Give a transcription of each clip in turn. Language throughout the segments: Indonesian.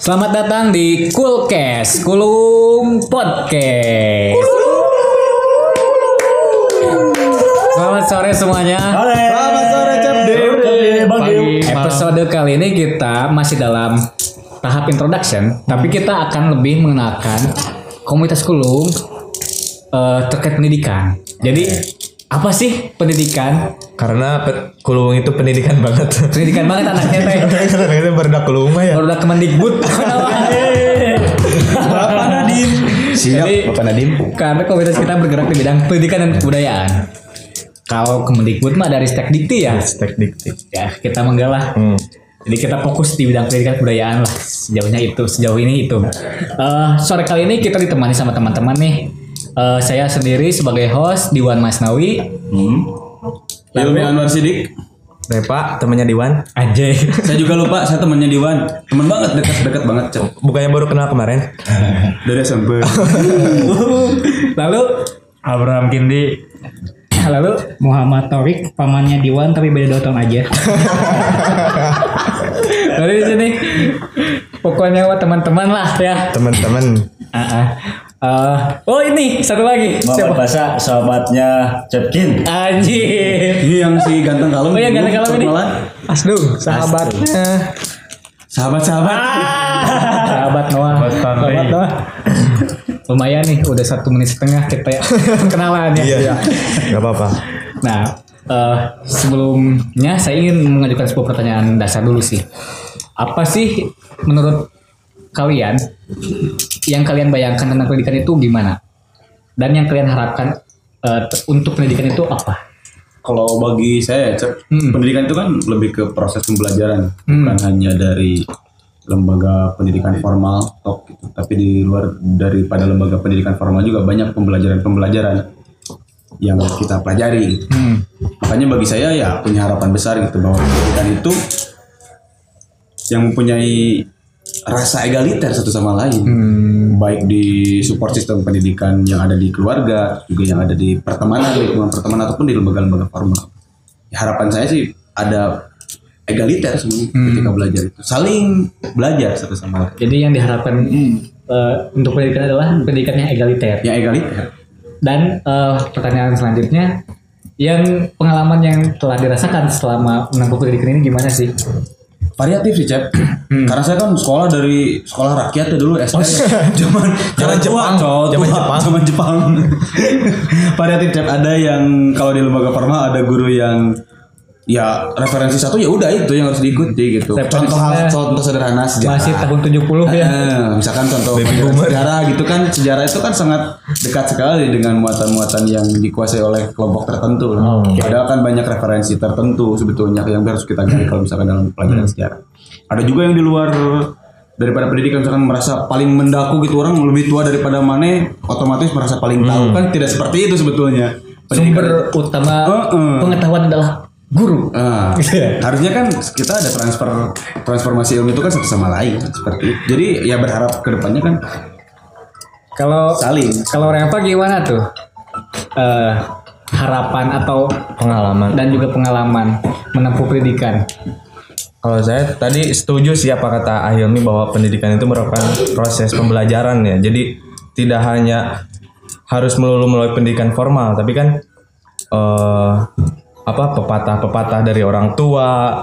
Selamat datang di Coolcast, Kulung Podcast. Selamat sore semuanya. Selamat sore Cap episode kali ini kita masih dalam tahap introduction, tapi kita akan lebih mengenalkan komunitas Kulung eh, terkait pendidikan. Jadi apa sih pendidikan? Karena pe- kulung itu pendidikan banget. Pendidikan banget anaknya teh. Karena itu berdak kulung ya. Baru udah Kemendikbud. Bapak Nadim. Siap, Jadi, Bapak Nadim. Karena komunitas kita bergerak di bidang pendidikan dan kebudayaan. Kalau Kemendikbud mah dari Stek Dikti ya. Stek dikti. Ya, kita menggalah. Hmm. Jadi kita fokus di bidang pendidikan kebudayaan lah. Sejauhnya itu, sejauh ini itu. Eh, sore kali ini kita ditemani sama teman-teman nih. Eh, saya sendiri sebagai host Diwan Masnawi. Hilmi Anwar Sidik. Repa, temannya Diwan. Anjay. Saya juga lupa, saya temannya Diwan. Teman banget, dekat-dekat banget, Cep. Bukannya baru kenal kemarin? Dari SMP. Lalu Abraham Kindi lalu Muhammad Torik pamannya Diwan tapi beda dua tahun aja lalu di sini pokoknya wah teman-teman lah ya. Teman-teman. Ah, ah. Eh, oh ini satu lagi. Siapa? Bahasa sahabatnya Cepkin. Anjir. Ini yang si ganteng kalem. Oh iya, ganteng kalem ini. Asduh, sahabatnya. Sahabat-sahabat. Sahabat Noah. Sahabat Noah. Lumayan nih, udah satu menit setengah kita ya kenalan ya. Iya. Gak apa-apa. Nah, eh, sebelumnya saya ingin mengajukan sebuah pertanyaan dasar dulu sih. Apa sih menurut kalian yang kalian bayangkan tentang pendidikan itu gimana? Dan yang kalian harapkan t- untuk pendidikan itu apa? Kalau bagi saya, Hmm. pendidikan itu kan lebih ke proses pembelajaran, Hmm. bukan hanya dari lembaga pendidikan formal, tok, gitu. tapi di luar daripada lembaga pendidikan formal juga banyak pembelajaran-pembelajaran yang kita pelajari. Hmm. Makanya bagi saya ya punya harapan besar gitu bahwa pendidikan itu yang mempunyai rasa egaliter satu sama lain. Baik di support sistem pendidikan yang ada di keluarga, juga yang ada di pertemanan, lingkungan pertemanan ataupun di lembaga-lembaga formal. Ya, harapan saya sih ada egaliter semua ketika belajar itu. Saling belajar satu sama lain. Jadi yang diharapkan eh, untuk pendidikan adalah pendidikan yang egaliter. Yang egaliter. Dan eh, pertanyaan selanjutnya, yang pengalaman yang telah dirasakan selama menempuh pendidikan ini gimana sih? Variatif sih, Cep. Karena saya kan sekolah dari sekolah rakyat ya dulu SD. Zaman zaman Jepang, Zaman zaman Jepang. Jepang, zaman Jepang. Variatif, Cep. Ada yang kalau di lembaga formal ada guru yang ya referensi satu ya udah itu yang harus diikuti gitu. Contoh Referensinya contoh sederhana sejarah. Masih tahun 70 ya. Eh, misalkan contoh sejarah gitu kan sejarah itu kan sangat dekat sekali dengan muatan-muatan yang dikuasai oleh kelompok tertentu lah. Padahal kan banyak referensi tertentu sebetulnya yang harus kita gali kalau misalkan dalam pelajaran sejarah. Ada juga yang di luar daripada pendidikan misalkan merasa paling mendaku gitu orang lebih tua daripada mana otomatis merasa paling tahu kan tidak seperti itu sebetulnya. Sumber utama Heeh. pengetahuan adalah guru. Ah, harusnya kan kita ada transfer transformasi ilmu itu kan satu sama lain seperti itu. Jadi ya berharap ke depannya kan Kalau saling. kalau Reva gimana tuh? Eh, harapan atau Pengalaman. dan juga pengalaman menempuh pendidikan. Kalau saya tadi setuju sih apa kata Ahilmi bahwa pendidikan itu merupakan proses pembelajaran ya. Jadi tidak hanya harus melulu melalui pendidikan formal, tapi kan eh apa pepatah-pepatah dari orang tua,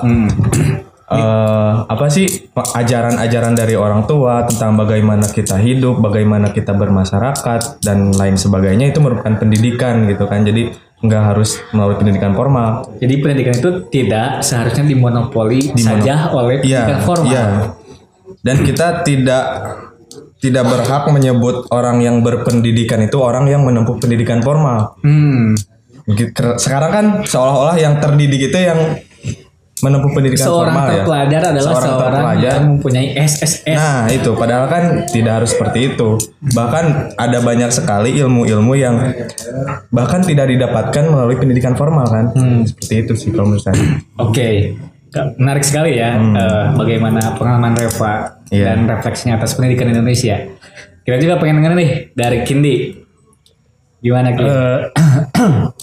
eh apa sih ajaran-ajaran dari orang tua tentang bagaimana kita hidup, bagaimana kita bermasyarakat dan lain sebagainya itu merupakan pendidikan gitu kan. Jadi nggak harus melalui pendidikan formal. Jadi pendidikan itu tidak seharusnya dimonopoli saja oleh pendidikan formal. Iya. Dan kita tidak tidak berhak menyebut orang yang berpendidikan itu orang yang menempuh pendidikan formal. Hmm. Gitu. Sekarang kan seolah-olah yang terdidik itu yang menempuh pendidikan Seorang formal ya. terpelajar adalah seorang, terpelajar. yang mempunyai SSS. Nah itu padahal kan tidak harus seperti itu. Bahkan ada banyak sekali ilmu-ilmu yang bahkan tidak didapatkan melalui pendidikan formal kan. Seperti itu sih kalau menurut saya. Oke, menarik sekali ya eh, bagaimana pengalaman Reva Iya. dan refleksinya atas pendidikan Indonesia. Kita juga pengen denger nih dari Kindi. Gimana Kindi? Eh,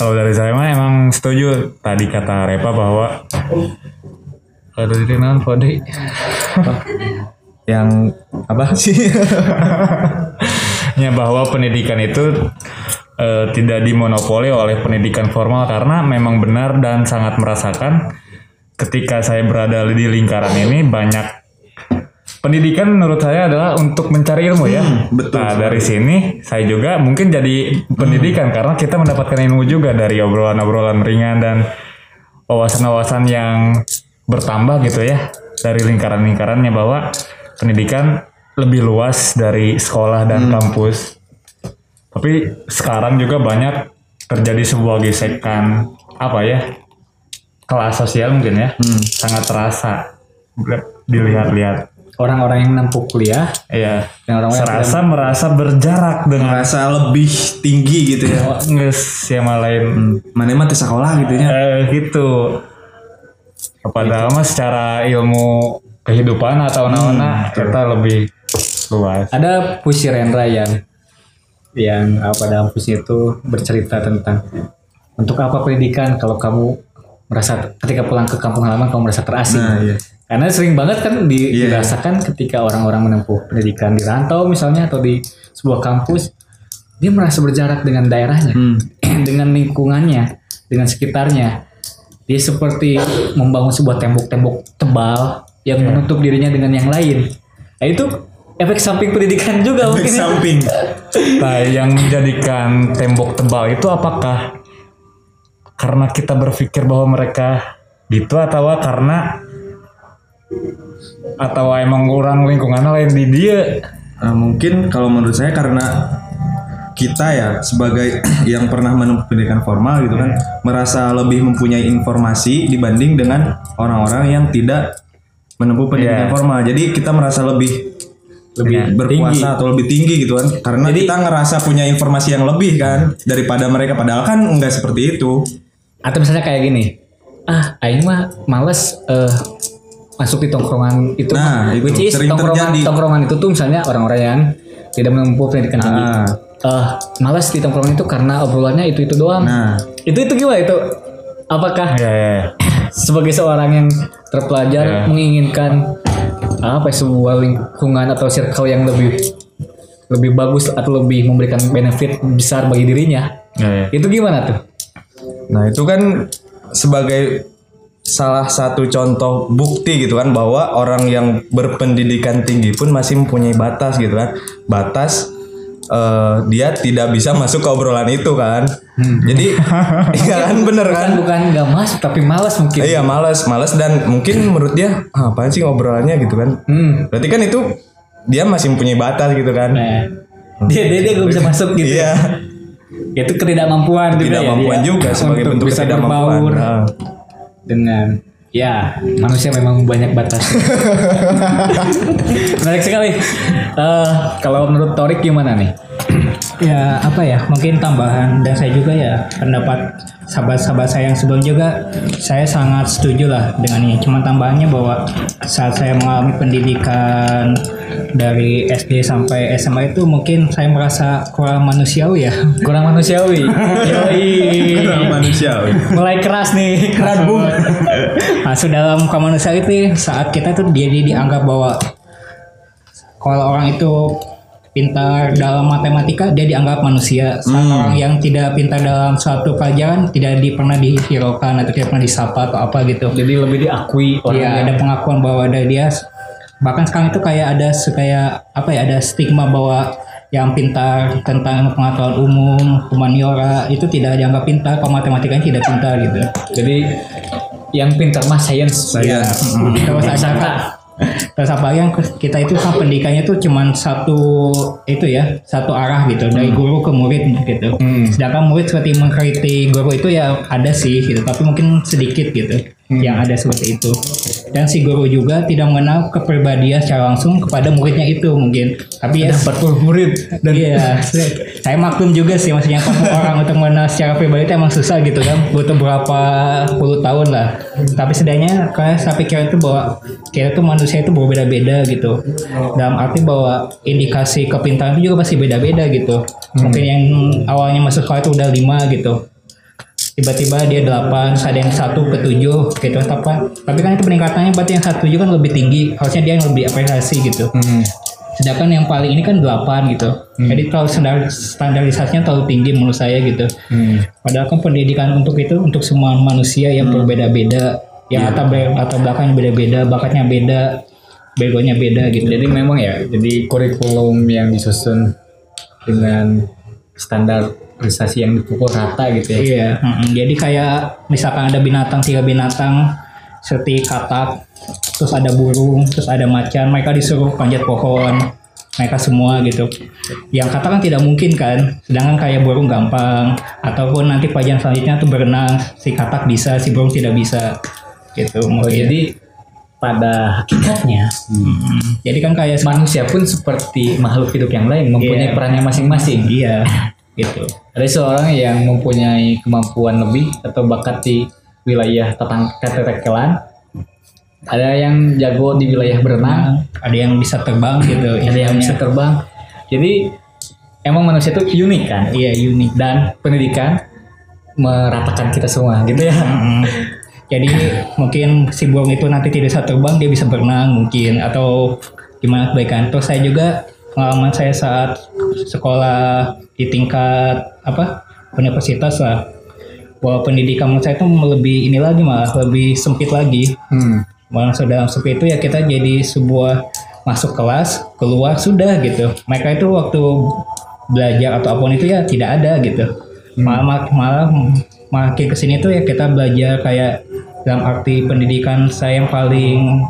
kalau dari saya mah emang setuju tadi kata Repa bahwa Ada di non Fodi. yang apa sih ya bahwa pendidikan itu eh, tidak dimonopoli oleh pendidikan formal karena memang benar dan sangat merasakan ketika saya berada di lingkaran ini banyak pendidikan menurut saya adalah untuk mencari ilmu ya. betul Nah, dari sini saya juga mungkin jadi pendidikan karena kita mendapatkan ilmu juga dari obrolan-obrolan ringan dan wawasan-wawasan yang bertambah gitu ya dari lingkaran-lingkarannya bahwa pendidikan lebih luas dari sekolah dan kampus. Tapi sekarang juga banyak terjadi sebuah gesekan apa ya kelas sosial mungkin ya sangat terasa dilihat-lihat. Orang-orang yang menempuh kuliah Iya. dan orang-orang yang Serasa merasa berjarak dengan merasa lebih tinggi gitu ya nges yang lain. mana mah sekolah gitu ya Eh, gitu. Padahal mah secara ilmu kehidupan atau naona kita lebih luas. ada puisi Rendra yang yang apa dalam puisi itu bercerita tentang untuk apa pendidikan kalau kamu merasa ketika pulang ke kampung halaman kamu merasa terasing. Nah, iya. Karena sering banget kan di- Iya. dirasakan ketika orang-orang menempuh pendidikan di rantau misalnya atau di sebuah kampus dia merasa berjarak dengan daerahnya, dengan lingkungannya, dengan sekitarnya. Dia seperti membangun sebuah tembok-tembok tebal yang menutup dirinya dengan yang lain. Nah, itu efek samping pendidikan juga mungkin. ya. samping Nah, yang menjadikan tembok tebal itu apakah karena kita berpikir bahwa mereka gitu atau karena atau emang orang lingkungan lain di dia Nah, mungkin kalau menurut saya karena kita ya sebagai yang pernah menempuh pendidikan formal gitu kan merasa lebih mempunyai informasi dibanding dengan orang-orang yang tidak menempuh pendidikan Iya. formal. Jadi kita merasa lebih lebih Tinggi. berkuasa atau lebih tinggi gitu kan karena kita ngerasa punya informasi yang lebih kan daripada mereka padahal kan enggak seperti itu. Atau misalnya kayak gini, ah, Aing mah males eh, masuk di tongkrongan itu, Nah, itu which is sering tongkrongan terjadi. tongkrongan itu tuh misalnya orang-orang yang tidak menempuh pendidikan tinggi. Ah. Eh, males di tongkrongan itu karena obrolannya itu itu doang. Nah, Itu itu gimana itu? Apakah ya ya, ya. sebagai seorang yang terpelajar menginginkan apa ya, sebuah lingkungan atau circle yang lebih lebih bagus atau lebih memberikan benefit besar bagi dirinya? Ya, ya. Itu gimana tuh? Nah itu kan sebagai salah satu contoh bukti gitu kan bahwa orang yang berpendidikan tinggi pun masih mempunyai batas gitu kan. Batas eh, dia tidak bisa masuk ke obrolan itu kan. Jadi iya kan bener kan? Bukan bukan nggak masuk tapi malas mungkin. iya males males dan mungkin menurut dia ah, apaan sih ngobrolannya gitu kan. Hmm. berarti kan itu dia masih mempunyai batas gitu kan. Nah, dia dia dia gak bisa masuk gitu. iya. Itu ketidakmampuan juga tidak ya mampuan dia. juga sebagai untuk bentuk bisa ketidakmampuan. berbaur. Nah. Dengan ya manusia memang banyak batas. Menarik sekali. Eh, kalau menurut Torik gimana nih? Ya apa ya mungkin tambahan dan saya juga ya pendapat sahabat-sahabat saya yang sebelum juga saya sangat setuju lah dengan ini cuma tambahannya bahwa saat saya mengalami pendidikan dari SD sampai SMA itu mungkin saya merasa kurang manusiawi ya Kurang manusiawi. Yoi. Kurang manusiawi Mulai keras nih. Keras bung. masuk dalam kemanusiaan itu saat kita tuh jadi dianggap bahwa kalau orang itu pintar dalam matematika dia dianggap manusia saat orang yang tidak pintar dalam suatu pelajaran tidak di, pernah dihiraukan atau tidak pernah disapa atau apa gitu Jadi lebih diakui orang Iya yang ada pengakuan bahwa ada dia bahkan sekarang itu kayak ada kayak apa ya ada stigma bahwa yang pintar tentang pengetahuan umum humaniora itu tidak dianggap pintar kalau matematikanya tidak pintar gitu Jadi yang pintar mah science. Science. Ya. terus ada terus apalagi yang kita itu kan pendidikannya tuh cuman satu itu ya satu arah gitu dari guru ke murid gitu. Sedangkan murid seperti mengkritik guru itu ya ada sih gitu tapi mungkin sedikit gitu yang ada seperti itu. Dan si guru juga tidak mengenal kepribadian secara langsung kepada muridnya itu mungkin. Tapi ya 40 murid dan iya saya maklum juga sih maksudnya kalau orang untuk mengenal secara pribadi itu emang susah gitu kan butuh berapa puluh tahun lah. Tapi setidaknya kayak saya pikir itu bahwa kita tuh manusia itu berbeda-beda gitu. Dalam arti bahwa indikasi kepintaran itu juga pasti beda-beda gitu. Mungkin yang awalnya masuk sekolah itu udah lima gitu. Tiba-tiba dia 8 terus ada yang satu ke 7 gitu. Tapi tapi kan itu peningkatannya berarti yang satu kan lebih tinggi. Harusnya dia yang lebih apresiasi gitu. Hmm. sedangkan yang paling ini kan 8 gitu. Jadi terlalu standar, standarisasinya terlalu tinggi menurut saya gitu. Hmm. padahal kan pendidikan untuk itu untuk semua manusia yang berbeda-beda yang latar, bel- latar belakangnya beda-beda bakatnya beda begonya beda gitu Jadi memang ya, jadi kurikulum yang disusun dengan standarisasi yang dipukul rata gitu ya. Iya, mm-mm. jadi kayak misalkan ada binatang tiga binatang seperti katak, terus ada burung, terus ada macan, mereka disuruh panjat pohon, mereka semua gitu. Yang katak kan tidak mungkin kan, sedangkan kayak burung gampang, ataupun nanti pelajaran selanjutnya tuh berenang, si katak bisa, si burung tidak bisa, gitu. Oh, mungkin. jadi pada hakikatnya Mm. jadi kan kayak manusia pun seperti makhluk hidup yang lain mempunyai Iya. perannya masing-masing. iya, gitu. Ada seorang yang mempunyai kemampuan lebih atau bakat di wilayah tetang ketekelan. Ada yang jago di wilayah berenang, Ada yang bisa terbang gitu, ada yang bisa terbang. Jadi emang manusia itu unik kan? Iya unik. Dan pendidikan meratakan kita semua gitu ya. Mm. Jadi mungkin si burung itu nanti tidak bisa terbang, dia bisa berenang mungkin atau gimana kebaikan. Terus saya juga pengalaman saya saat sekolah di tingkat apa universitas lah, bahwa pendidikan menurut saya itu lebih ini lagi malah lebih sempit lagi. Hmm. Malah dalam sempit itu ya kita jadi sebuah masuk kelas keluar sudah gitu. Mereka itu waktu belajar atau apa pun itu ya tidak ada gitu. Malah mak- malah makin ke sini tuh ya kita belajar kayak dalam arti pendidikan saya yang paling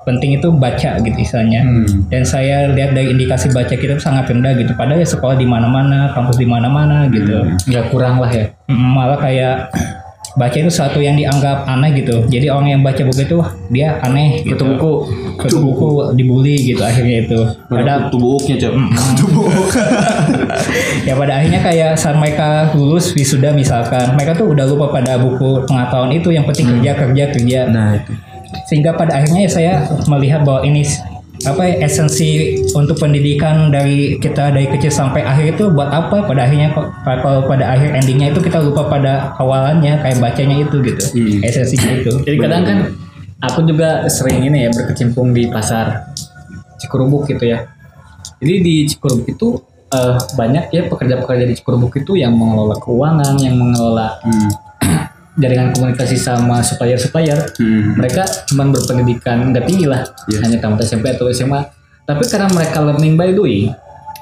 penting itu baca gitu istilahnya. Dan saya lihat dari indikasi baca kita sangat rendah gitu. Padahal ya sekolah di mana-mana, kampus di mana-mana gitu. Nggak kurang lah ya. Malah kayak baca itu satu yang dianggap aneh gitu. Jadi orang yang baca buku itu wah, dia aneh gitu. Kutu buku. Kutu buku dibully gitu akhirnya itu. Pada tubuhnya cep. ya pada akhirnya kayak saat mereka lulus wisuda misalkan, mereka tuh udah lupa pada buku pengetahuan itu yang penting kerja kerja kerja. Nah itu. Sehingga pada akhirnya ya saya melihat bahwa ini apa ya, esensi untuk pendidikan dari kita dari kecil sampai akhir itu buat apa? Pada akhirnya kalau pada akhir endingnya itu kita lupa pada awalannya kayak bacanya itu gitu. Esensinya itu. Jadi kadang kan aku juga sering ini ya berkecimpung di pasar Cikurubuk gitu ya. Jadi di Cikurubuk itu eh, banyak ya pekerja-pekerja di Cikurubuk itu yang mengelola keuangan, yang mengelola jaringan komunikasi sama supplier-supplier. Mereka cuma berpendidikan nggak tinggi lah, hanya tamat SMP atau SMA. Tapi karena mereka learning by doing,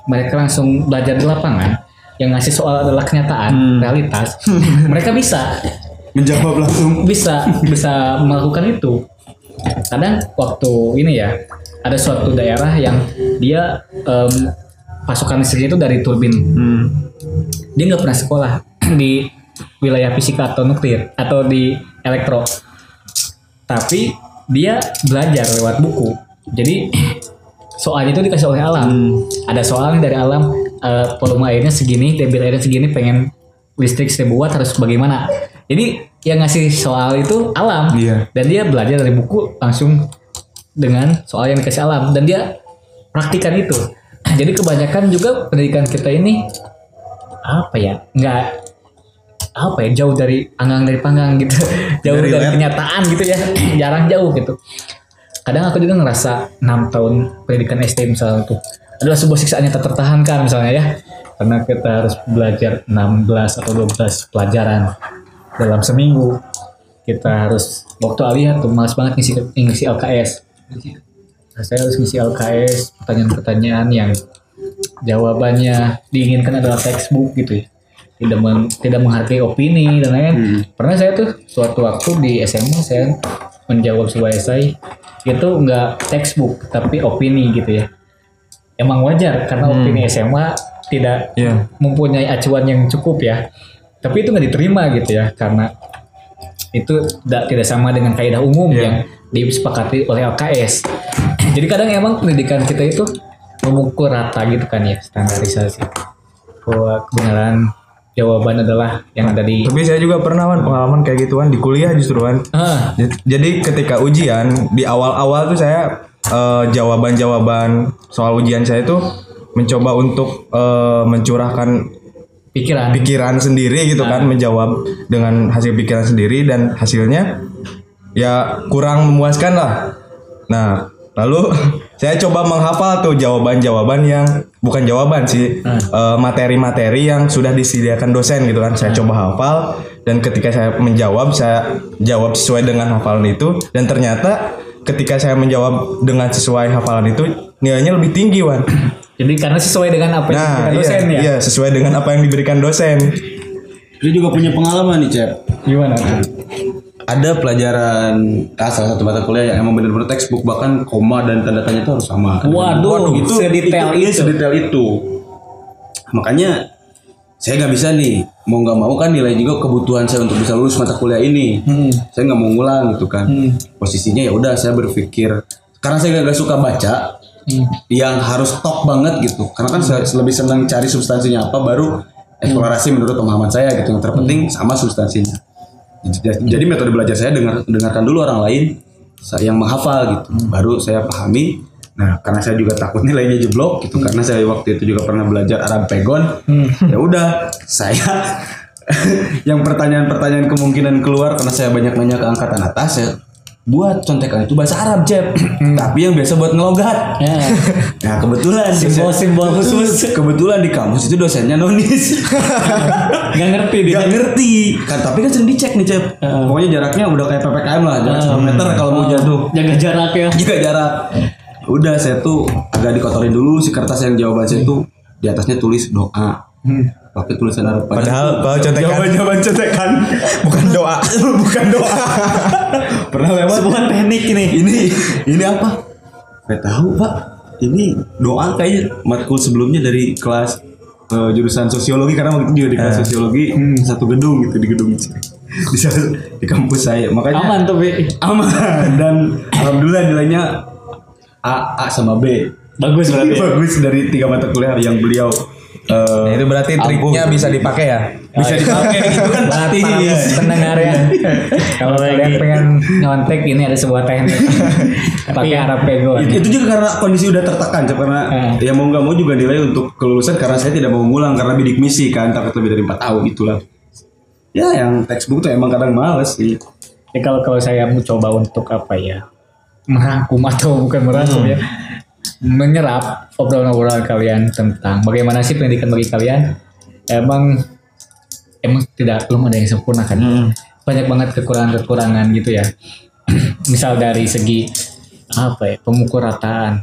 mereka langsung belajar di lapangan. Yang ngasih soal adalah kenyataan, realitas. mereka bisa Menjawab langsung. bisa bisa melakukan itu kadang waktu ini ya ada suatu daerah yang dia em, pasokan listriknya itu dari turbin dia nggak pernah sekolah di wilayah fisika atau nuklir atau di elektro. Tapi dia belajar lewat buku. Jadi soalnya itu dikasih oleh alam. Ada soal dari alam eh, volume airnya segini debit airnya segini pengen listrik 1000 watt harus bagaimana? Jadi yang ngasih soal itu alam. Iya. dan dia belajar dari buku langsung dengan soal yang dikasih alam. Dan dia praktikan itu. Jadi kebanyakan juga pendidikan kita ini apa ya nggak apa ya jauh dari anggang dari panggang gitu. Jauh Dari dari, lab. kenyataan gitu ya. Jarang jauh gitu. Kadang aku juga ngerasa 6 tahun pendidikan SD misalnya tuh adalah sebuah siksaan yang tak tertahankan misalnya ya. Karena kita harus belajar 16 atau 12 pelajaran dalam seminggu. Kita harus waktu aliyah tuh malas banget ngisi ngisi LKS Nah, saya harus ngisi LKS pertanyaan-pertanyaan yang jawabannya diinginkan adalah textbook gitu ya tidak men- tidak menghargai opini dan lain-lain. Pernah saya tuh suatu waktu di SMA saya menjawab sebuah esai itu enggak textbook tapi opini gitu ya. Emang wajar karena opini SMA tidak Iya. mempunyai acuan yang cukup ya. Tapi itu nggak diterima gitu ya karena itu tidak tidak sama dengan kaidah umum Iya. yang disepakati oleh LKS jadi kadang emang pendidikan kita itu memukul rata gitu kan ya standarisasi. Bahwa kebenaran jawaban adalah yang ada di Tapi saya juga pernah kan pengalaman kayak gituan di kuliah justru kan. ah J- Jadi ketika ujian di awal-awal tuh saya eh, jawaban-jawaban soal ujian saya tuh mencoba untuk eh, mencurahkan pikiran pikiran sendiri gitu kan menjawab dengan hasil pikiran sendiri dan hasilnya ya kurang memuaskan lah. Nah, lalu saya coba menghafal tuh jawaban-jawaban yang bukan jawaban sih eh, materi-materi yang sudah disediakan dosen gitu kan. Saya coba hafal dan ketika saya menjawab saya jawab sesuai dengan hafalan itu dan ternyata ketika saya menjawab dengan sesuai hafalan itu nilainya lebih tinggi Wan. jadi karena sesuai dengan apa yang Nah, diberikan iya, dosen ya iya, sesuai dengan apa yang diberikan dosen. Dia juga punya pengalaman nih, Cep. gimana Ada pelajaran ah, salah satu mata kuliah yang emang bener-bener textbook bahkan koma dan tanda tanya itu harus sama. Waduh, sedetail iya, itu. sedetail itu. Makanya saya nggak bisa nih mau nggak mau kan nilai juga kebutuhan saya untuk bisa lulus mata kuliah ini. Saya nggak mau ngulang gitu kan. Posisinya ya udah saya berpikir karena saya gak suka baca yang harus top banget gitu. Karena kan saya lebih senang cari substansinya apa baru eksplorasi menurut pemahaman saya gitu. Yang terpenting sama substansinya. Jadi metode belajar saya dengar dengarkan dulu orang lain. Yang menghafal gitu, baru saya pahami. Nah, karena saya juga takut nilainya jeblok gitu, karena saya waktu itu juga pernah belajar Arab Pegon. Ya udah, saya yang pertanyaan-pertanyaan kemungkinan keluar karena saya banyak nanya ke angkatan atas ya buat contekan itu bahasa Arab Jeb. Tapi yang biasa buat ngelogat. Ya. Nah kebetulan Simbol-simbol khusus. kebetulan di kampus itu dosennya nonis. Nggak ngerti dia. Gak ngerti. Kan tapi kan sering dicek nih cep pokoknya jaraknya udah kayak ppkm lah jarak 10 meter kalau mau jatuh. Jaga jarak ya. Jaga jarak. Udah saya tuh agak dikotorin dulu si kertas yang jawaban saya tuh. Di atasnya tulis doa pakai tulisan Arab Padahal kalau contekan. Jawaban jawaban contekan. Bukan doa. bukan doa. Pernah lewat? Sebuah teknik ini. Ini ini apa? Gak tahu pak. Ini doa kayaknya matkul sebelumnya dari kelas eh, jurusan sosiologi karena waktu itu juga di kelas sosiologi satu gedung gitu di gedung di di kampus saya. Makanya aman tapi aman. Dan alhamdulillah nilainya A A sama B. Bagus berarti. Bagus dari tiga mata kuliah yang beliau Nah, itu berarti triknya bisa dipakai ya. bisa dipakai gitu kan Berarti pasti pendengar ya. Kalau kalian pengen nyontek ini ada sebuah teknik. Pakai Arab Pego. Itu, itu juga karena kondisi udah tertekan karena Eh. ya mau nggak mau juga nilai untuk kelulusan karena saya tidak mau ngulang karena bidik misi kan takut lebih dari 4 tahun itulah. Ya yang textbook tuh emang kadang males sih. Ya kalau kalau saya mencoba untuk apa ya merangkum atau bukan merangkum ya menyerap obrolan-obrolan kalian tentang bagaimana sih pendidikan bagi kalian. Emang emang tidak belum ada yang sempurna kan? Banyak banget kekurangan-kekurangan gitu ya. Misal dari segi apa ya pemukul rataan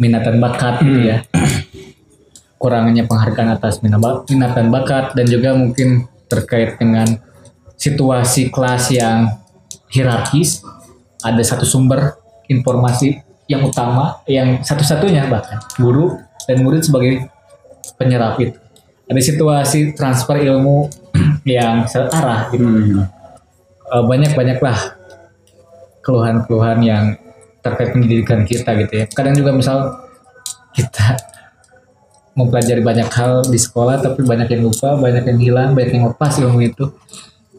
minat dan bakat gitu ya. Kurangnya penghargaan atas minat minat dan bakat dan juga mungkin terkait dengan situasi kelas yang hierarkis. Ada satu sumber informasi yang utama yang satu-satunya bahkan guru dan murid sebagai penyerap itu. Ada situasi transfer ilmu yang searah gitu. Banyak banyaklah keluhan-keluhan yang terkait pendidikan kita gitu ya. Kadang juga misal kita mempelajari banyak hal di sekolah tapi banyak yang lupa banyak yang hilang banyak yang lepas ilmu itu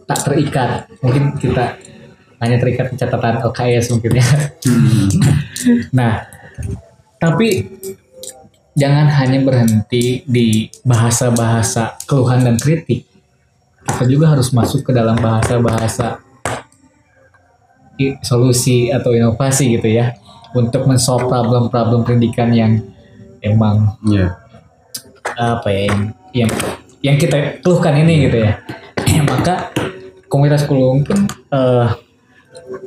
tak terikat. Mungkin kita hanya terikat di catatan LKS mungkin ya nah tapi jangan hanya berhenti di bahasa-bahasa keluhan dan kritik kita juga harus masuk ke dalam bahasa-bahasa solusi atau inovasi gitu ya untuk mensolve problem-problem pendidikan yang emang Iya. apa ya yang yang, yang kita keluhkan ini gitu ya maka komunitas kulung pun eh,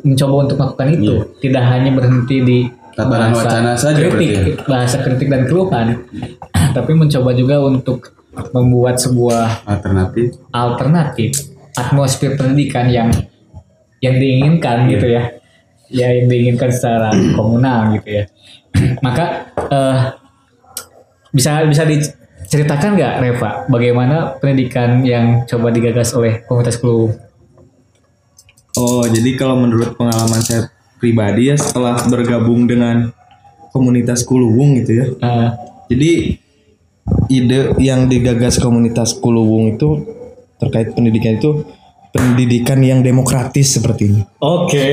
mencoba untuk melakukan itu. Tidak hanya berhenti di Tatanan wacana saja kritik berarti bahasa kritik dan keluhan tapi mencoba juga untuk membuat sebuah Alternatif. alternatif. Atmosfer pendidikan yang yang diinginkan gitu ya. Ya yang diinginkan secara komunal gitu ya. Maka eh, bisa bisa diceritakan nggak Reva bagaimana pendidikan yang coba digagas oleh komunitas Kelu Oh, jadi kalau menurut pengalaman saya pribadi ya setelah bergabung dengan komunitas Kuluwung gitu ya. Eh, Jadi ide yang digagas komunitas Kuluwung itu terkait pendidikan itu pendidikan yang demokratis seperti ini. Oke.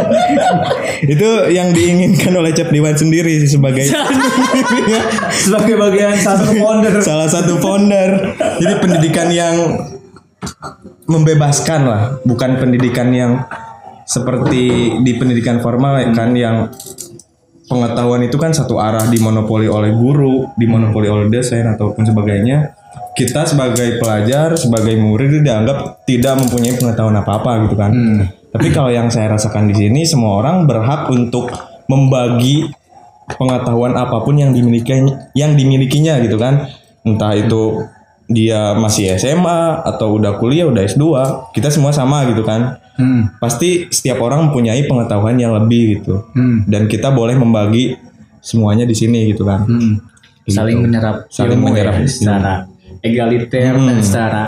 Itu yang diinginkan oleh Cap Dewan sendiri sih sebagai Sebagai bagian satu founder. salah satu founder. Jadi pendidikan yang membebaskan lah, bukan pendidikan yang seperti di pendidikan formal ya kan yang pengetahuan itu kan satu arah dimonopoli oleh guru, dimonopoli oleh dosen ataupun sebagainya. Kita sebagai pelajar, sebagai murid itu dianggap tidak mempunyai pengetahuan apa-apa gitu kan. Tapi kalau yang saya rasakan di sini semua orang berhak untuk membagi pengetahuan apa pun yang dimilikinya yang dimilikinya gitu kan. Entah itu dia masih SMA atau udah kuliah, udah S2, kita semua sama gitu kan. Hmm. Pasti setiap orang mempunyai pengetahuan yang lebih gitu. Hmm. Dan kita boleh membagi semuanya di sini gitu kan. Hmm. Saling menyerap Saling ilmu menyerap ya, secara egaliter dan secara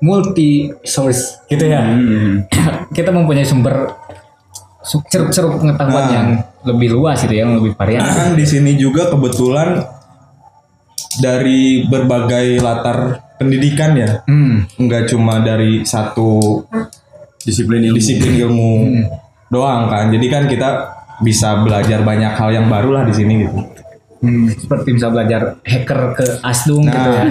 multi source gitu ya. Kita mempunyai sumber su- ceruk-ceruk pengetahuan Nah. yang lebih luas gitu ya, yang lebih varian. kan di sini juga kebetulan dari berbagai latar pendidikan ya. Hmm. nggak cuma dari satu Disiplin ilmu. disiplin ilmu doang kan. Jadi kan kita bisa belajar banyak hal yang baru lah di sini gitu. Hmm, seperti bisa belajar hacker ke Asdung Nah. gitu ya.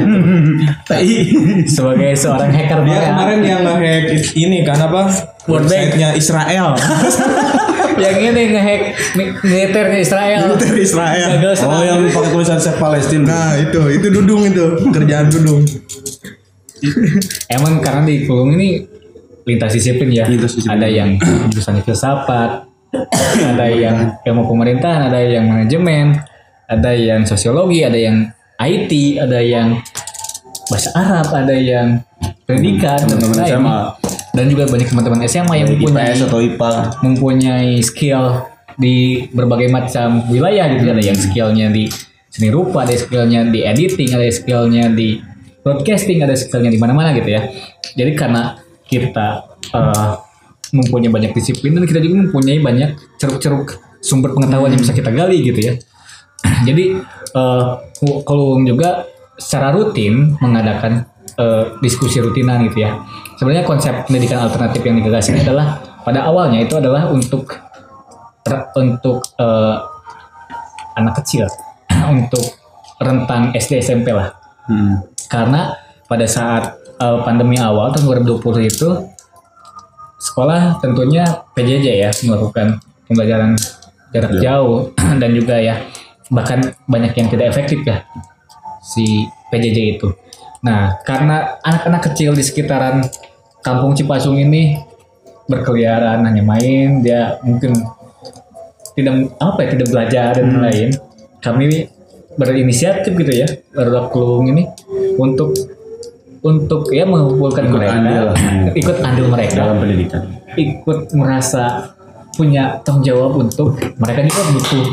Sebagai seorang hacker dia kemarin yang nge-hack ini kan apa? Website-nya Israel yang ini ngehack mi- militernya Israel. Militer Israel. Gagal Oh yang pakai tulisan Save Palestine. nah itu itu dudung itu kerjaan dudung Emang karena di Kulung ini lintas disiplin ya. Lintas disiplin. Ada yang jurusan filsafat, ada yang ilmu pemerintahan, ada yang manajemen, ada yang sosiologi, ada yang IT, ada yang bahasa Arab, ada yang pendidikan Teman-teman. SMA. Dan juga banyak teman-teman SMA yang mempunyai IPS atau IPA. mempunyai skill di berbagai macam wilayah gitu. Ada yang skillnya di seni rupa ada skillnya di editing ada skillnya di broadcasting ada skillnya di mana-mana gitu ya. Jadi karena kita eh, mempunyai banyak disiplin dan kita juga mempunyai banyak ceruk-ceruk sumber pengetahuan yang bisa kita gali gitu ya. Jadi eh, kalau juga secara rutin mengadakan eh, diskusi rutinan gitu ya. Sebenarnya konsep pendidikan alternatif yang digagas ini adalah pada awalnya itu adalah untuk untuk eh, anak kecil, untuk rentang SD SMP lah. Hmm. Karena pada saat eh, pandemi awal tahun 2020 itu sekolah tentunya PJJ ya melakukan pembelajaran jarak jauh dan juga ya bahkan banyak yang tidak efektif ya si PJJ itu. Nah, karena anak-anak kecil di sekitaran kampung Cipasung ini berkeliaran hanya main, dia mungkin tidak apa ya tidak belajar dan lain-lain. Kami berinisiatif gitu ya, Barudak Kelung ini untuk untuk ya mengumpulkan Ikut mereka, andil. ikut andil mereka. Dalam pendidikan. ikut merasa punya tanggung jawab untuk mereka juga butuh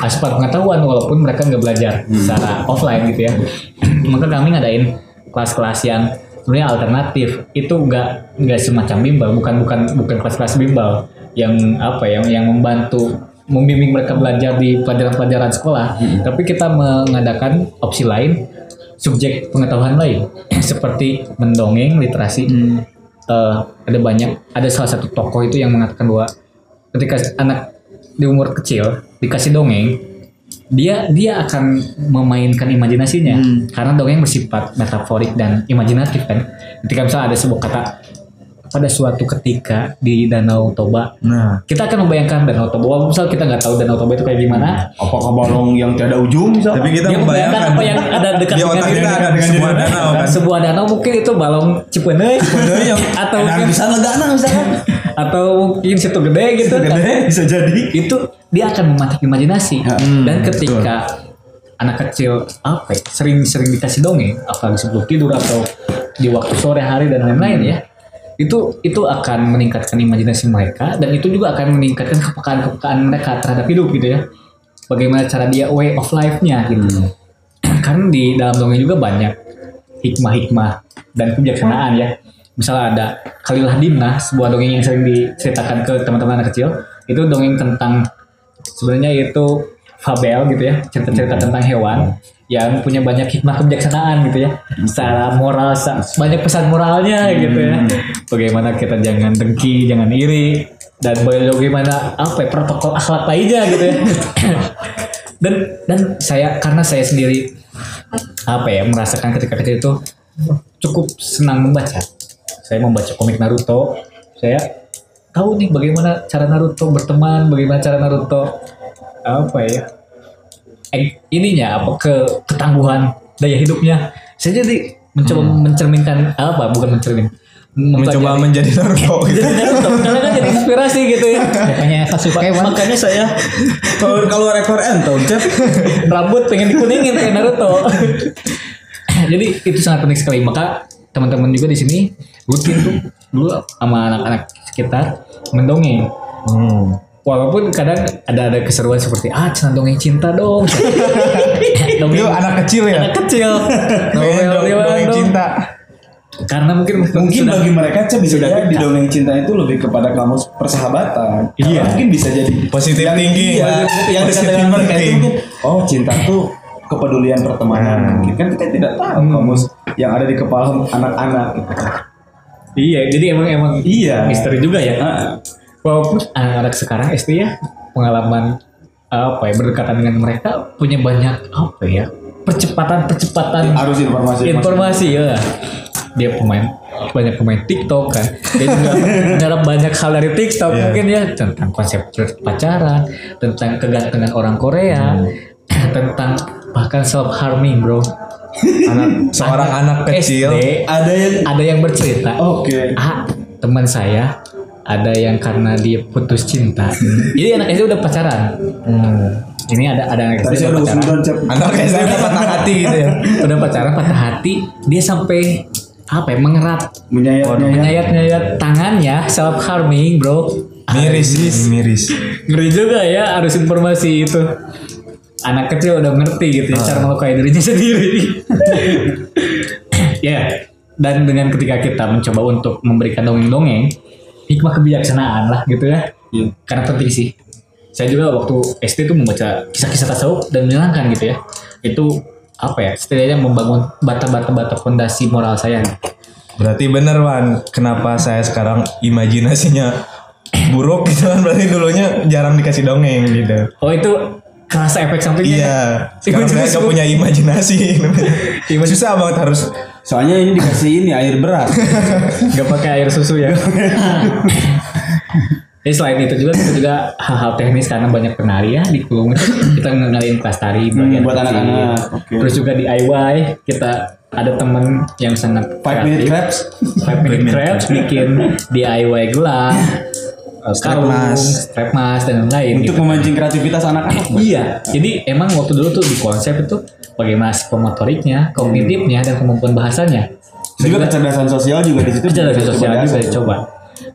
asupan pengetahuan walaupun mereka nggak belajar secara offline gitu ya. Maka kami ngadain kelas-kelas yang sebenarnya alternatif itu nggak nggak semacam bimbel bukan bukan bukan kelas-kelas bimbel yang apa ya yang membantu membimbing mereka belajar di pelajaran-pelajaran sekolah. Tapi kita mengadakan opsi lain subjek pengetahuan lain seperti mendongeng literasi. Eh, ada banyak ada salah satu tokoh itu yang mengatakan bahwa ketika anak di umur kecil dikasih dongeng dia dia akan memainkan imajinasinya. Karena dongeng bersifat metaforik dan imajinatif kan? Ketika misalnya ada sebuah kata pada suatu ketika di Danau Toba nah. kita akan membayangkan Danau Toba. Walaupun misal kita nggak tahu Danau Toba itu kayak gimana. Apakah balong yang tiada ujung misalnya? tapi kita dia membayangkan apa yang ada dekat di otak kita ada Sebuah sebuah danau kan? Sebuah danau mungkin itu balong Cipeuneuh atau Dan mungkin bisa legana misalkan. Atau mungkin situ gede gitu Gede bisa jadi. itu dia akan mematik imajinasi. Dan ketika anak kecil apa ya, sering-sering dikasih dongeng apalagi sebelum tidur atau di waktu sore hari dan lain-lain ya itu itu akan meningkatkan imajinasi mereka dan itu juga akan meningkatkan kepekaan-kepekaan mereka terhadap hidup gitu ya. Bagaimana cara dia way of life-nya gitu. Karena di dalam dongeng juga banyak hikmah-hikmah dan kebijaksanaan ya misalnya ada Kalilah Dimna sebuah dongeng yang sering diceritakan ke teman-teman anak kecil. Itu dongeng tentang sebenarnya itu fabel gitu ya cerita-cerita tentang hewan yang punya banyak hikmah kebijaksanaan gitu ya. Secara moral banyak pesan moralnya gitu ya. Bagaimana kita jangan dengki jangan iri dan bagaimana apa ya, protokol akhlak lainnya gitu ya. Dan dan saya karena saya sendiri apa ya merasakan ketika kecil itu cukup senang membaca saya membaca komik Naruto saya tahu nih bagaimana cara Naruto berteman bagaimana cara Naruto apa ya eh, ininya apa ke ketangguhan daya hidupnya saya jadi mencoba mencerminkan apa bukan mencermin Mencoba menjadi Naruto gitu. jadi Naruto karena kan jadi inspirasi gitu ya Makanya Sasuke. Makanya saya kalau kalau rekor entong cep rambut pengen dikuningin kayak Naruto. Jadi itu sangat penting sekali. Maka teman-teman juga di sini rutin tuh dulu sama anak-anak sekitar mendongeng. Hmm. Walaupun kadang ada ada keseruan seperti ah cina dongeng cinta dong. Itu anak kecil ya. anak kecil. Dong- dongeng dong. cinta. Karena mungkin mungkin sudah- bagi mereka cep bisa jadi dongeng cinta itu lebih kepada kamus persahabatan Iya. mungkin bisa jadi Positive yang, thinking. iya, yang dekat Positive dengan mereka itu thinking. mungkin oh cinta tuh kepedulian pertemanan mungkin kan kita tidak tahu kamus yang ada di kepala anak-anak gitu. Iya, jadi emang emang Iya. misteri juga ya. Ah, Walaupun anak-anak sekarang SD ya pengalaman apa ya berdekatan dengan mereka punya banyak apa ya percepatan-percepatan harus informasi informasi ya. Dia pemain banyak pemain TikTok kan. Dia juga menyerap banyak hal dari TikTok mungkin ya tentang konsep pacaran, tentang kegantengan orang Korea, tentang bahkan self harming bro. Anak seorang anak kecil. SD ada yang ada yang bercerita oke. Ah teman saya ada yang karena dia putus cinta. Jadi anak SD udah pacaran. Ini ada ada anak SD udah pacaran. Anak SD udah patah hati gitu ya. udah pacaran patah hati dia sampai apa ya mengerat. Menyayat nyayat menyayat nyayat tangannya self harming bro. Miris, miris. ngeri juga ya harus informasi itu anak kecil udah ngerti gitu ya cara melukai dirinya sendiri. Ya dan dengan ketika kita mencoba untuk memberikan dongeng-dongeng hikmah kebijaksanaan lah gitu ya. Iya. karena penting sih. Saya juga waktu SD tuh membaca kisah-kisah tasawuf dan menyenangkan gitu ya. Itu apa ya setidaknya membangun bata-bata bata fondasi moral saya Berarti bener Wan, kenapa saya sekarang imajinasinya buruk gitu kan? Berarti dulunya jarang dikasih dongeng gitu. oh itu kerasa efek sampingnya Iya, sekarang saya gak punya imajinasi. Susah banget harus. Soalnya ini dikasih ini air beras. Nggak pakai air susu ya. Jadi selain itu juga kita juga hal-hal teknis karena banyak penari ya di Kulung. Kita ngenalin kelas tari bagian buat kecil. anak-anak, oke. Terus juga DIY kita ada temen yang sangat five minute crabs Five minute crafts bikin DIY gelang, strap kalung, mas. strap mas dan lain-lain. untuk gitu. memancing kreativitas anak-anak. Iya, jadi emang waktu dulu tuh di konsep itu bagaimana psikomotoriknya, kognitifnya dan kemampuan bahasanya. juga kecerdasan sosial juga di situ Kecerdasan sosial juga dicoba.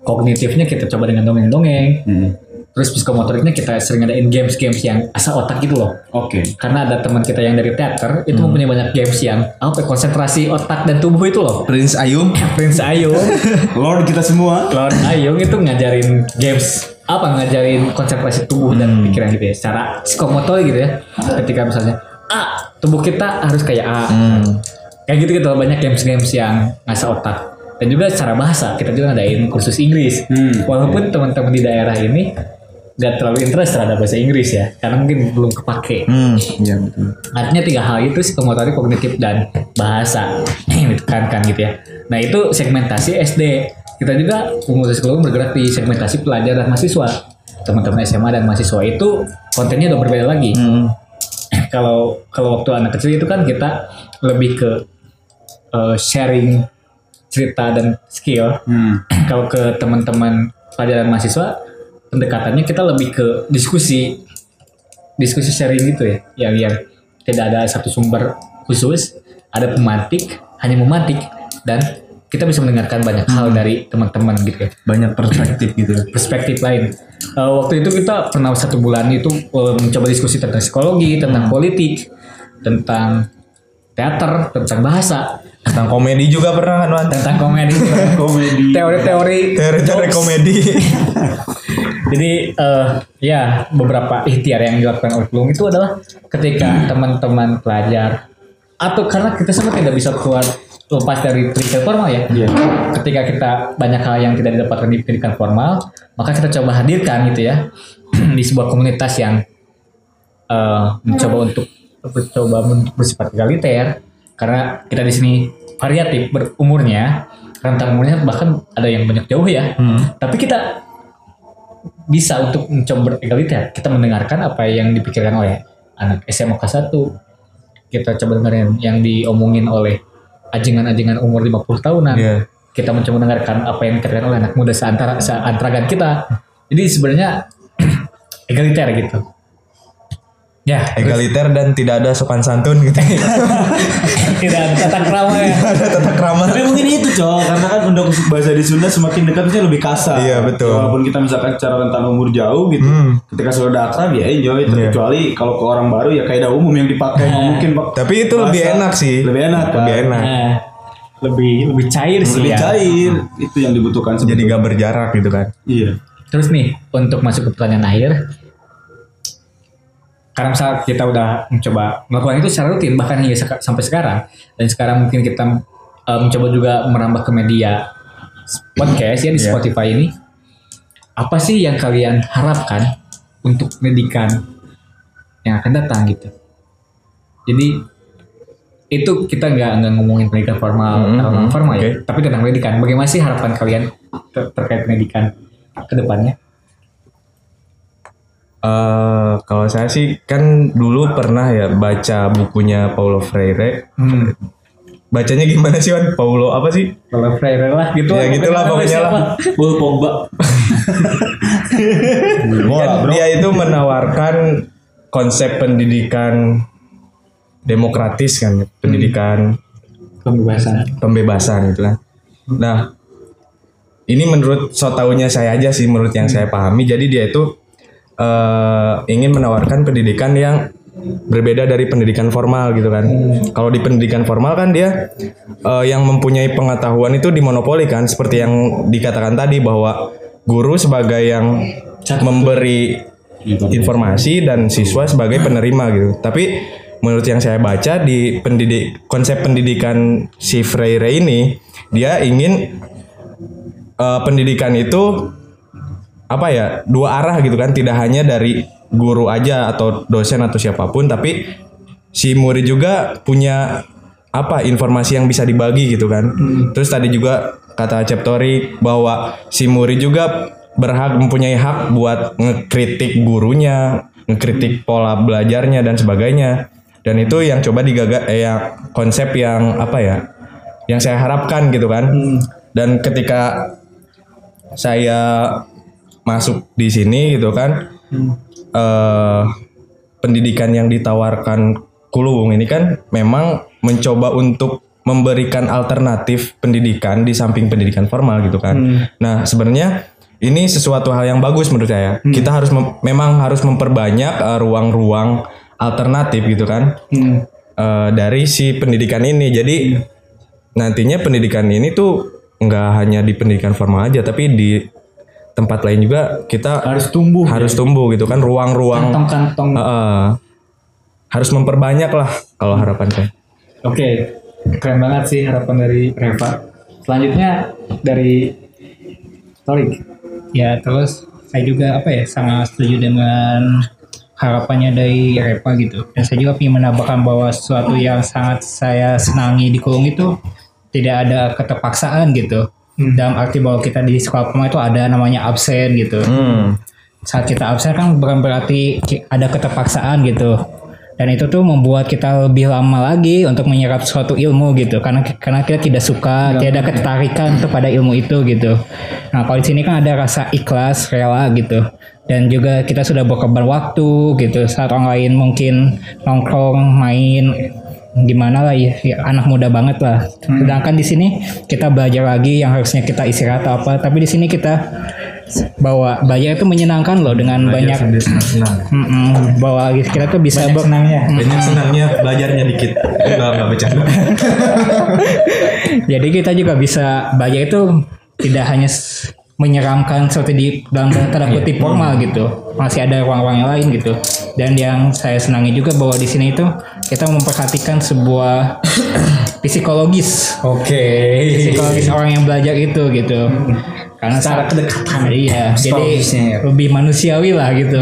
Kognitifnya kita coba dengan dongeng-dongeng. Hmm. Terus psikomotoriknya kita sering adain games-games yang asal otak gitu loh. oke. Karena ada teman kita yang dari teater itu mempunyai banyak games yang apa ya, konsentrasi otak dan tubuh itu loh. Prince Ayum Prince Ayung, Lord kita semua. Lord Ayung itu ngajarin games apa ngajarin konsentrasi tubuh dan pikiran gitu ya secara psikomotor gitu ya ketika misalnya A tubuh kita harus kayak A. Kayak gitu gitu banyak games-games yang ngasah otak. Dan juga secara bahasa kita juga ngadain kursus Inggris. Hmm. walaupun teman-teman di daerah ini gak terlalu interest terhadap bahasa Inggris ya karena mungkin belum kepake. Hmm, iya betul. artinya tiga hal itu psikomotorik kognitif dan bahasa. Yang ditekankan gitu ya. Nah itu segmentasi SD kita juga komunitas keluar bergerak di segmentasi pelajar dan mahasiswa. Teman-teman SMA dan mahasiswa itu kontennya udah berbeda lagi. Hmm. kalau kalau waktu anak kecil itu kan kita lebih ke uh, sharing cerita dan skill. Hmm. kalau ke teman-teman pelajaran mahasiswa pendekatannya kita lebih ke diskusi diskusi sharing gitu ya yang yang tidak ada satu sumber khusus ada pemantik hanya memantik dan kita bisa mendengarkan banyak hal dari teman-teman gitu ya Banyak perspektif gitu. perspektif lain. Eh, waktu itu kita pernah satu bulan itu eh, mencoba diskusi tentang psikologi, tentang politik, tentang teater, tentang bahasa. Tentang komedi juga pernah kan Wan? tentang komedi Komedi. teori-teori Teori-teori komedi. Jadi eh, ya beberapa ikhtiar yang dilakukan oleh Plung itu adalah ketika teman-teman pelajar atau karena kita semua tidak bisa keluar lepas dari pendidikan formal ya. Ketika kita banyak hal yang tidak didapatkan di pendidikan formal, maka kita coba hadirkan gitu ya di sebuah komunitas yang eh, mencoba untuk mencoba untuk bersifat egaliter karena kita di sini variatif berumurnya rentang umurnya bahkan ada yang banyak jauh ya. Tapi kita bisa untuk mencoba beregaliter. Kita mendengarkan apa yang dipikirkan oleh anak SMA kelas 1. Kita coba dengerin yang diomongin oleh ajengan-ajengan umur 50 tahunan. Iya. Kita mencoba mendengarkan apa yang dikatakan oleh anak muda seantara seantaragan kita. Jadi sebenarnya egaliter gitu. Ya, Egaliter dan tidak ada sopan santun gitu. tidak ada tata krama ya. ada tata krama. Tapi mungkin itu cowok karena kan untuk bahasa di Sunda semakin dekat itu lebih kasar. Iya, betul. Walaupun kita misalkan secara rentan umur jauh gitu, Hmm. ketika sudah akrab ya enjoy. Iya. Kecuali kalau ke orang baru ya kaidah umum yang dipakai mungkin Pak. Tapi itu lebih Bahasa- enak sih. Lebih enak kan. Lebih enak. Nah, lebih lebih cair sih Lebih ya. cair itu yang dibutuhkan Jadi sebetulnya. gak berjarak gitu kan. Iya. Terus nih untuk masuk ke pertanyaan akhir, karena misalnya kita udah mencoba melakukan itu secara rutin bahkan hingga seka- sampai sekarang dan sekarang mungkin kita eh, mencoba juga merambah ke media podcast ya di Iya. Spotify ini, apa sih yang kalian harapkan untuk pendidikan yang akan datang gitu? Jadi itu kita nggak nggak ngomongin pendidikan formal atau non formal ya, oke. tapi tentang pendidikan. Bagaimana sih harapan kalian ter- terkait pendidikan ke depannya? Eh kalau saya sih kan dulu pernah ya baca bukunya Paulo Freire. Hmm. Bacanya gimana sih Wan? Paulo apa sih? Kalau Freire lah gitu. Ya, gitulah pokoknya lah. Paul Pogba. Kan dia itu menawarkan konsep pendidikan demokratis kan, pendidikan Pembebasan. pembebasan gitu kan. Nah, ini menurut so taunya saya aja sih menurut yang saya pahami. Jadi dia itu eh, ingin menawarkan pendidikan yang berbeda dari pendidikan formal gitu kan. Kalau di pendidikan formal kan dia eh, yang mempunyai pengetahuan itu dimonopoli kan, seperti yang dikatakan tadi bahwa guru sebagai yang memberi informasi dan siswa sebagai penerima gitu. Tapi menurut yang saya baca di pendidik konsep pendidikan si Freire ini dia ingin eh, pendidikan itu apa ya dua arah gitu kan. Tidak hanya dari guru aja atau dosen atau siapa pun tapi si murid juga punya apa informasi yang bisa dibagi gitu kan. Terus tadi juga kata Ceptori bahwa si murid juga berhak mempunyai hak buat ngekritik gurunya ngekritik pola belajarnya dan sebagainya. Dan itu yang coba digaga eh, yang konsep yang apa ya yang saya harapkan gitu kan. Dan ketika saya masuk di sini gitu kan eh pendidikan yang ditawarkan Kuluwung ini kan memang mencoba untuk memberikan alternatif pendidikan di samping pendidikan formal gitu kan. Nah, sebenarnya ini sesuatu hal yang bagus menurut saya. Kita harus mem- memang harus memperbanyak eh, ruang-ruang alternatif gitu kan. eh, dari si pendidikan ini. Jadi nantinya pendidikan ini tuh nggak hanya di pendidikan formal aja tapi di tempat lain juga kita Harus tumbuh. harus tumbuh gitu kan ruang-ruang Kantong-kantong. Heeh. harus memperbanyak lah kalau harapan saya Oke, keren banget sih harapan dari Reva. Selanjutnya dari Torik. Ya terus saya juga apa ya sangat setuju dengan harapannya dari Repa gitu. Dan saya juga ingin menambahkan bahwa sesuatu yang sangat saya senangi di Kulung itu tidak ada keterpaksaan gitu. Dalam arti bahwa kita di sekolah formal itu ada namanya absen gitu. Saat kita absen kan bukan berarti ada keterpaksaan gitu. Dan itu tuh membuat kita lebih lama lagi untuk menyerap suatu ilmu gitu. Karena karena kita tidak suka, tidak ada ketertarikan kepada ilmu itu gitu. Nah kalau di sini kan ada rasa ikhlas, rela gitu. Dan juga kita sudah berkorban waktu gitu. Saat orang lain mungkin nongkrong, main, gimana lah ya, ya, anak muda banget lah. Sedangkan di sini kita belajar lagi yang harusnya kita istirahat atau apa, tapi di sini kita bahwa belajar itu menyenangkan loh dengan banyak senang Mm-mm, bahwa kita tuh bisa ber- senangnya. banyak senangnya belajarnya dikit. Enggak enggak bercanda. Jadi kita juga bisa belajar itu tidak hanya menyeramkan seperti di dalam tanda kutip formal gitu. Masih ada ruang-ruang yang lain gitu. Dan yang saya senangi juga bahwa di sini itu kita memperhatikan sebuah psikologis Oke. psikologis orang yang belajar itu gitu. Karena Secara kedekatan. Iya, jadi ya. lebih manusiawi lah gitu.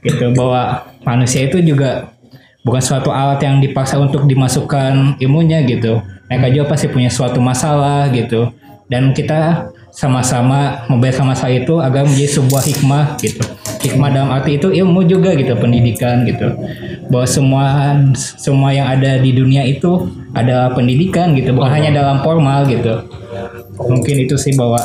Gitu bahwa manusia itu juga bukan suatu alat yang dipaksa untuk dimasukkan ilmunya gitu. Mereka juga pasti punya suatu masalah gitu. Dan kita sama-sama membahas masalah itu agar menjadi sebuah hikmah gitu. Hikmah dalam arti itu ilmu juga gitu, pendidikan gitu. Bahwa semua semua yang ada di dunia itu adalah pendidikan gitu, bukan hanya dalam formal gitu. Mungkin itu sih bahwa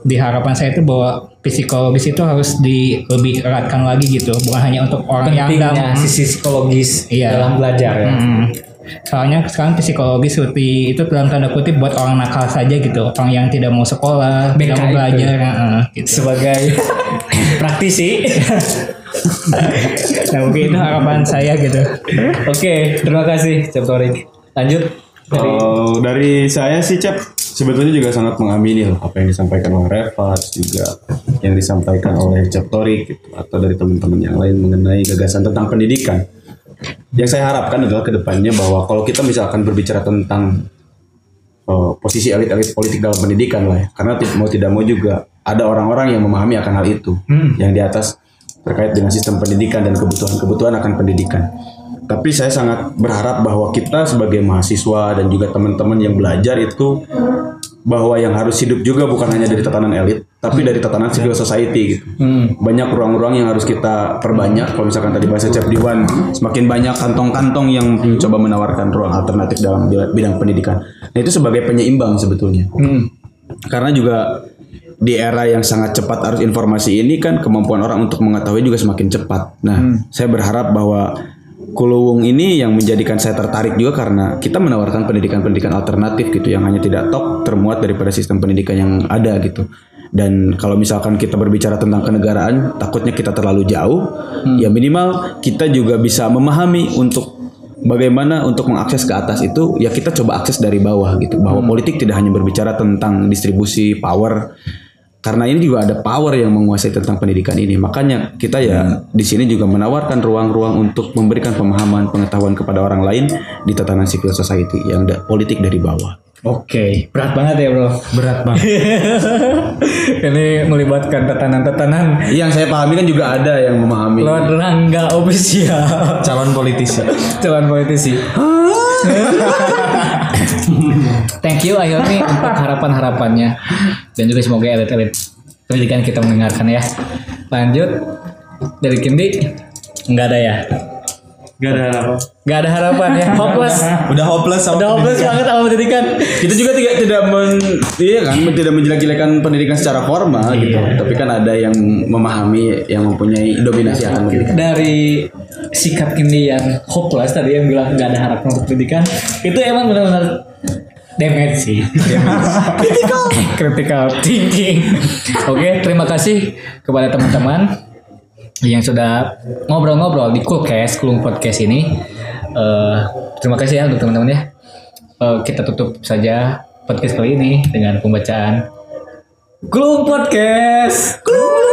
di harapan saya itu bahwa psikologis itu harus di lebih eratkan lagi gitu, bukan hanya untuk orang yang Pentingnya dalam sisi psikologis Iya. dalam belajar ya. Mm. Soalnya sekarang psikologis seperti itu dalam tanda kutip buat orang nakal saja gitu, orang yang tidak mau sekolah, BK tidak mau itu. belajar, heeh, gitu. Sebagai praktisi. Nah mungkin itu harapan saya gitu. Oke, terima kasih Cep Torik. Lanjut. Kalau dari saya sih Cap sebetulnya juga sangat mengamini loh apa yang disampaikan oleh Reva juga yang disampaikan oleh Cap Torik gitu, atau dari teman-teman yang lain mengenai gagasan tentang pendidikan. Yang saya harapkan adalah ke depannya bahwa kalau kita misalkan berbicara tentang eh, posisi elit-elit politik dalam pendidikan lah ya, karena mau tidak mau juga ada orang-orang yang memahami akan hal itu, yang di atas terkait dengan sistem pendidikan dan kebutuhan-kebutuhan akan pendidikan. Tapi saya sangat berharap bahwa kita sebagai mahasiswa dan juga teman-teman yang belajar itu bahwa yang harus hidup juga bukan hanya dari tatanan elit, tapi dari tatanan civil society gitu. Banyak ruang-ruang yang harus kita perbanyak. Kalau misalkan tadi bahasa Chef Diwan, semakin banyak kantong-kantong yang mencoba menawarkan ruang alternatif dalam bidang pendidikan. Nah itu sebagai penyeimbang sebetulnya. Karena juga di era yang sangat cepat arus informasi ini kan kemampuan orang untuk mengetahui juga semakin cepat. Nah, saya berharap bahwa Kuluwung ini yang menjadikan saya tertarik juga karena kita menawarkan pendidikan-pendidikan alternatif gitu yang hanya tidak tok termuat daripada sistem pendidikan yang ada gitu. Dan kalau misalkan kita berbicara tentang kenegaraan, takutnya kita terlalu jauh. Ya minimal kita juga bisa memahami untuk bagaimana untuk mengakses ke atas itu ya kita coba akses dari bawah gitu bahwa politik tidak hanya berbicara tentang distribusi power karena ini juga ada power yang menguasai tentang pendidikan ini. Makanya kita ya di sini juga menawarkan ruang-ruang untuk memberikan pemahaman pengetahuan kepada orang lain di tatanan civil society yang da- politik dari bawah. Oke, berat banget ya bro. berat banget. Ini melibatkan tatanan-tatanan. Yang saya pahami kan juga ada yang memahami. Lord Rangga official calon politisi. Calon politisi. Thank you Ayomi untuk harapan-harapannya dan juga semoga elit-elit pendidikan kita mendengarkan ya. Lanjut dari Kindi nggak ada ya? Gak ada apa. Nggak ada harapan ya? Hopeless. udah hopeless sama Udah hopeless banget sama pendidikan. kita juga tidak tidak men, iya kan tidak menjelek-jelekan pendidikan secara formal gitu tapi kan ada yang memahami yang mempunyai dominasi akan pendidikan Dari sikap Kindi yang hopeless tadi yang bilang nggak ada harapan untuk pendidikan itu emang benar-benar damage sih. critical critical thinking. Oke, terima kasih kepada teman-teman yang sudah ngobrol-ngobrol di Coolcast, Kulung Podcast ini. Eh, terima kasih ya untuk teman-teman ya. Eh, kita tutup saja podcast kali ini dengan pembacaan Kulung Podcast. Kulung.